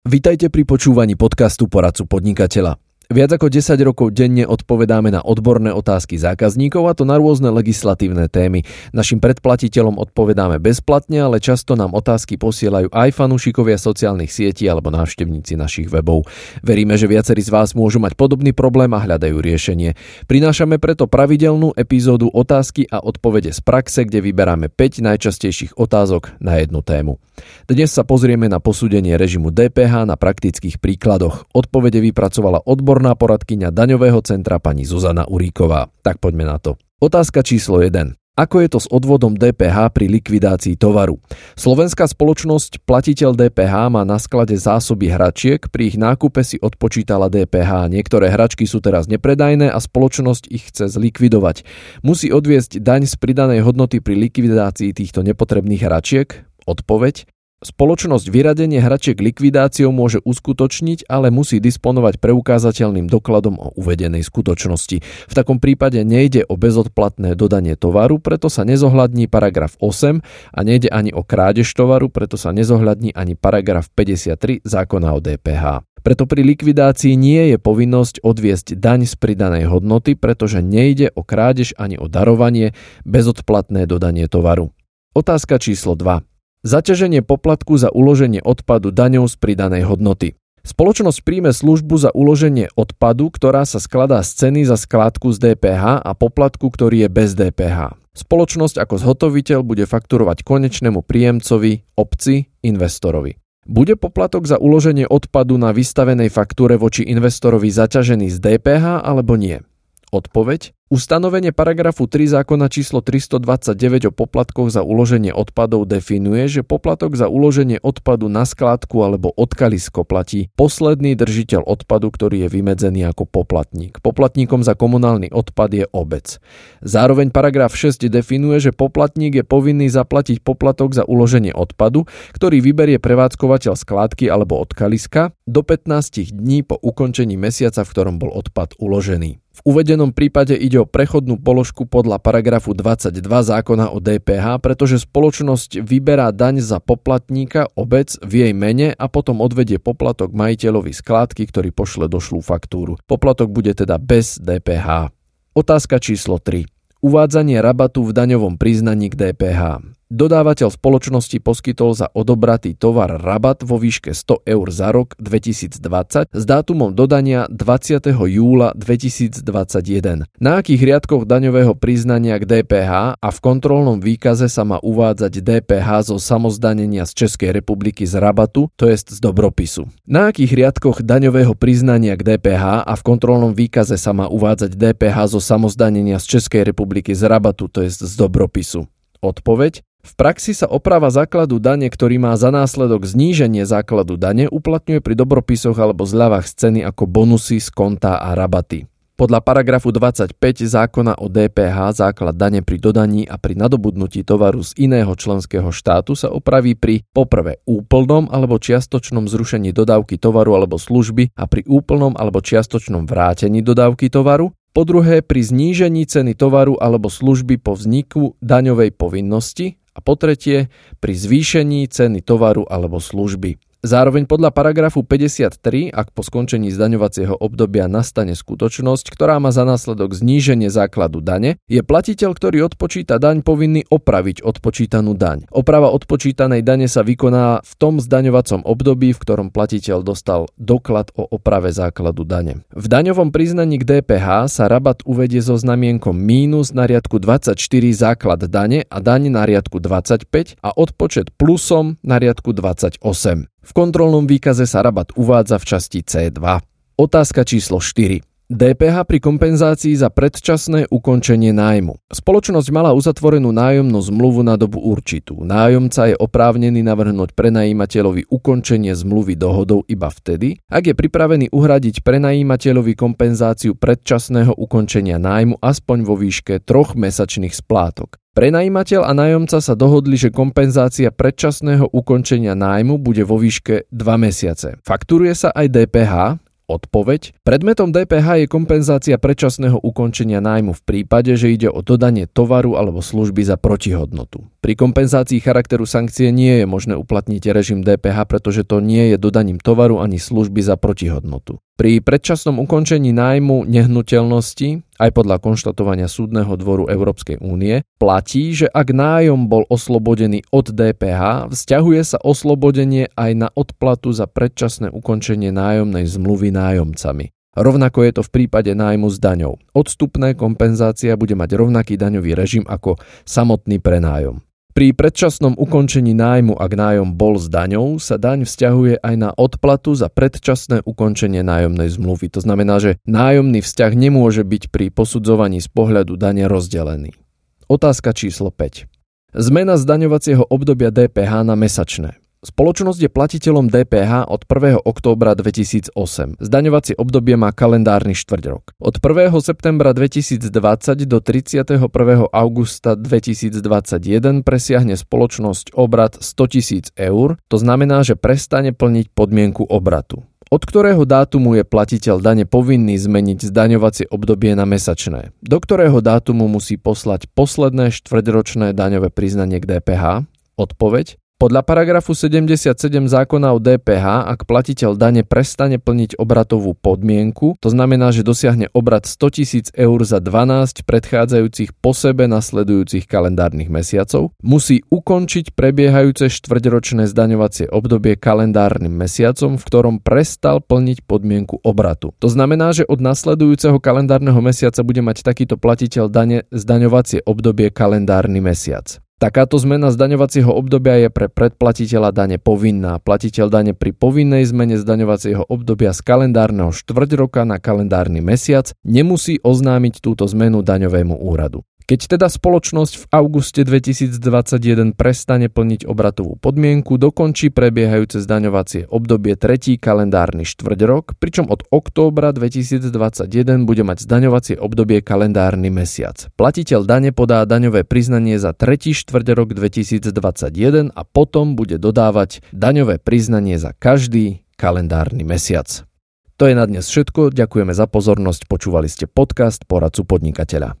Vitajte pri počúvaní podcastu Poradcu podnikateľa. Viac ako 10 rokov denne odpovedáme na odborné otázky zákazníkov a to na rôzne legislatívne témy. Našim predplatiteľom odpovedáme bezplatne, ale často nám otázky posielajú aj fanúšikovia sociálnych sietí alebo návštevníci našich webov. Veríme, že viacerí z vás môžu mať podobný problém a hľadajú riešenie. Prinášame preto pravidelnú epizódu otázky a odpovede z praxe, kde vyberáme 5 najčastejších otázok na jednu tému. Dnes sa pozrieme na posúdenie režimu DPH na praktických príkladoch. Odpovede vypracovala odbor odborná poradkyňa daňového centra pani Zuzana Uríková. Tak poďme na to. Otázka číslo 1. Ako je to s odvodom DPH pri likvidácii tovaru? Slovenská spoločnosť platiteľ DPH má na sklade zásoby hračiek, pri ich nákupe si odpočítala DPH. Niektoré hračky sú teraz nepredajné a spoločnosť ich chce zlikvidovať. Musí odviesť daň z pridanej hodnoty pri likvidácii týchto nepotrebných hračiek? Odpoveď? Spoločnosť vyradenie hračiek likvidáciou môže uskutočniť, ale musí disponovať preukázateľným dokladom o uvedenej skutočnosti. V takom prípade nejde o bezodplatné dodanie tovaru, preto sa nezohľadní paragraf 8 a nejde ani o krádež tovaru, preto sa nezohľadní ani paragraf 53 zákona o DPH. Preto pri likvidácii nie je povinnosť odviesť daň z pridanej hodnoty, pretože nejde o krádež ani o darovanie, bezodplatné dodanie tovaru. Otázka číslo 2. Zaťaženie poplatku za uloženie odpadu daňou z pridanej hodnoty. Spoločnosť príjme službu za uloženie odpadu, ktorá sa skladá z ceny za skládku z DPH a poplatku, ktorý je bez DPH. Spoločnosť ako zhotoviteľ bude fakturovať konečnému príjemcovi, obci, investorovi. Bude poplatok za uloženie odpadu na vystavenej faktúre voči investorovi zaťažený z DPH alebo nie? Odpoveď? Ustanovenie paragrafu 3 zákona číslo 329 o poplatkoch za uloženie odpadov definuje, že poplatok za uloženie odpadu na skládku alebo odkalisko platí posledný držiteľ odpadu, ktorý je vymedzený ako poplatník. Poplatníkom za komunálny odpad je obec. Zároveň paragraf 6 definuje, že poplatník je povinný zaplatiť poplatok za uloženie odpadu, ktorý vyberie prevádzkovateľ skládky alebo odkaliska do 15 dní po ukončení mesiaca, v ktorom bol odpad uložený. V uvedenom prípade ide o prechodnú položku podľa paragrafu 22 zákona o DPH, pretože spoločnosť vyberá daň za poplatníka obec v jej mene a potom odvedie poplatok majiteľovi skládky, ktorý pošle došlú faktúru. Poplatok bude teda bez DPH. Otázka číslo 3. Uvádzanie rabatu v daňovom priznaní k DPH. Dodávateľ spoločnosti poskytol za odobratý tovar rabat vo výške 100 eur za rok 2020 s dátumom dodania 20. júla 2021. Na akých riadkoch daňového priznania k DPH a v kontrolnom výkaze sa má uvádzať DPH zo samozdanenia z Českej republiky z rabatu, to jest z dobropisu. Na akých riadkoch daňového priznania k DPH a v kontrolnom výkaze sa má uvádzať DPH zo samozdanenia z Českej republiky z rabatu, to jest z dobropisu. Odpoveď? V praxi sa oprava základu dane, ktorý má za následok zníženie základu dane, uplatňuje pri dobropisoch alebo zľavách z ceny ako bonusy z konta a rabaty. Podľa paragrafu 25 zákona o DPH základ dane pri dodaní a pri nadobudnutí tovaru z iného členského štátu sa opraví pri poprvé úplnom alebo čiastočnom zrušení dodávky tovaru alebo služby a pri úplnom alebo čiastočnom vrátení dodávky tovaru, po druhé pri znížení ceny tovaru alebo služby po vzniku daňovej povinnosti a po tretie pri zvýšení ceny tovaru alebo služby. Zároveň podľa paragrafu 53, ak po skončení zdaňovacieho obdobia nastane skutočnosť, ktorá má za následok zníženie základu dane, je platiteľ, ktorý odpočíta daň povinný opraviť odpočítanú daň. Oprava odpočítanej dane sa vykoná v tom zdaňovacom období, v ktorom platiteľ dostal doklad o oprave základu dane. V daňovom priznaní k DPH sa rabat uvedie so znamienkom mínus na riadku 24 základ dane a daň na riadku 25 a odpočet plusom na riadku 28. V kontrolnom výkaze sa rabat uvádza v časti C2. Otázka číslo 4. DPH pri kompenzácii za predčasné ukončenie nájmu. Spoločnosť mala uzatvorenú nájomnú zmluvu na dobu určitú. Nájomca je oprávnený navrhnúť prenajímateľovi ukončenie zmluvy dohodou iba vtedy, ak je pripravený uhradiť prenajímateľovi kompenzáciu predčasného ukončenia nájmu aspoň vo výške troch mesačných splátok. Prenajímateľ a nájomca sa dohodli, že kompenzácia predčasného ukončenia nájmu bude vo výške 2 mesiace. Fakturuje sa aj DPH, Odpoveď? Predmetom DPH je kompenzácia predčasného ukončenia nájmu v prípade, že ide o dodanie tovaru alebo služby za protihodnotu. Pri kompenzácii charakteru sankcie nie je možné uplatniť režim DPH, pretože to nie je dodaním tovaru ani služby za protihodnotu. Pri predčasnom ukončení nájmu nehnuteľnosti, aj podľa konštatovania Súdneho dvoru Európskej únie, platí, že ak nájom bol oslobodený od DPH, vzťahuje sa oslobodenie aj na odplatu za predčasné ukončenie nájomnej zmluvy nájomcami. Rovnako je to v prípade nájmu s daňou. Odstupné kompenzácia bude mať rovnaký daňový režim ako samotný prenájom. Pri predčasnom ukončení nájmu, ak nájom bol s daňou, sa daň vzťahuje aj na odplatu za predčasné ukončenie nájomnej zmluvy. To znamená, že nájomný vzťah nemôže byť pri posudzovaní z pohľadu dane rozdelený. Otázka číslo 5. Zmena zdaňovacieho obdobia DPH na mesačné. Spoločnosť je platiteľom DPH od 1. októbra 2008. Zdaňovacie obdobie má kalendárny štvrťrok. Od 1. septembra 2020 do 31. augusta 2021 presiahne spoločnosť obrad 100 000 eur, to znamená, že prestane plniť podmienku obratu od ktorého dátumu je platiteľ dane povinný zmeniť zdaňovacie obdobie na mesačné, do ktorého dátumu musí poslať posledné štvrťročné daňové priznanie k DPH, odpoveď podľa paragrafu 77 zákona o DPH, ak platiteľ dane prestane plniť obratovú podmienku, to znamená, že dosiahne obrad 100 000 eur za 12 predchádzajúcich po sebe nasledujúcich kalendárnych mesiacov, musí ukončiť prebiehajúce štvrťročné zdaňovacie obdobie kalendárnym mesiacom, v ktorom prestal plniť podmienku obratu. To znamená, že od nasledujúceho kalendárneho mesiaca bude mať takýto platiteľ dane zdaňovacie obdobie kalendárny mesiac. Takáto zmena zdaňovacieho obdobia je pre predplatiteľa dane povinná. Platiteľ dane pri povinnej zmene zdaňovacieho obdobia z kalendárneho štvrť roka na kalendárny mesiac nemusí oznámiť túto zmenu daňovému úradu. Keď teda spoločnosť v auguste 2021 prestane plniť obratovú podmienku, dokončí prebiehajúce zdaňovacie obdobie tretí kalendárny štvrť rok, pričom od októbra 2021 bude mať zdaňovacie obdobie kalendárny mesiac. Platiteľ dane podá daňové priznanie za tretí štvrť rok 2021 a potom bude dodávať daňové priznanie za každý kalendárny mesiac. To je na dnes všetko, ďakujeme za pozornosť, počúvali ste podcast Poradcu podnikateľa.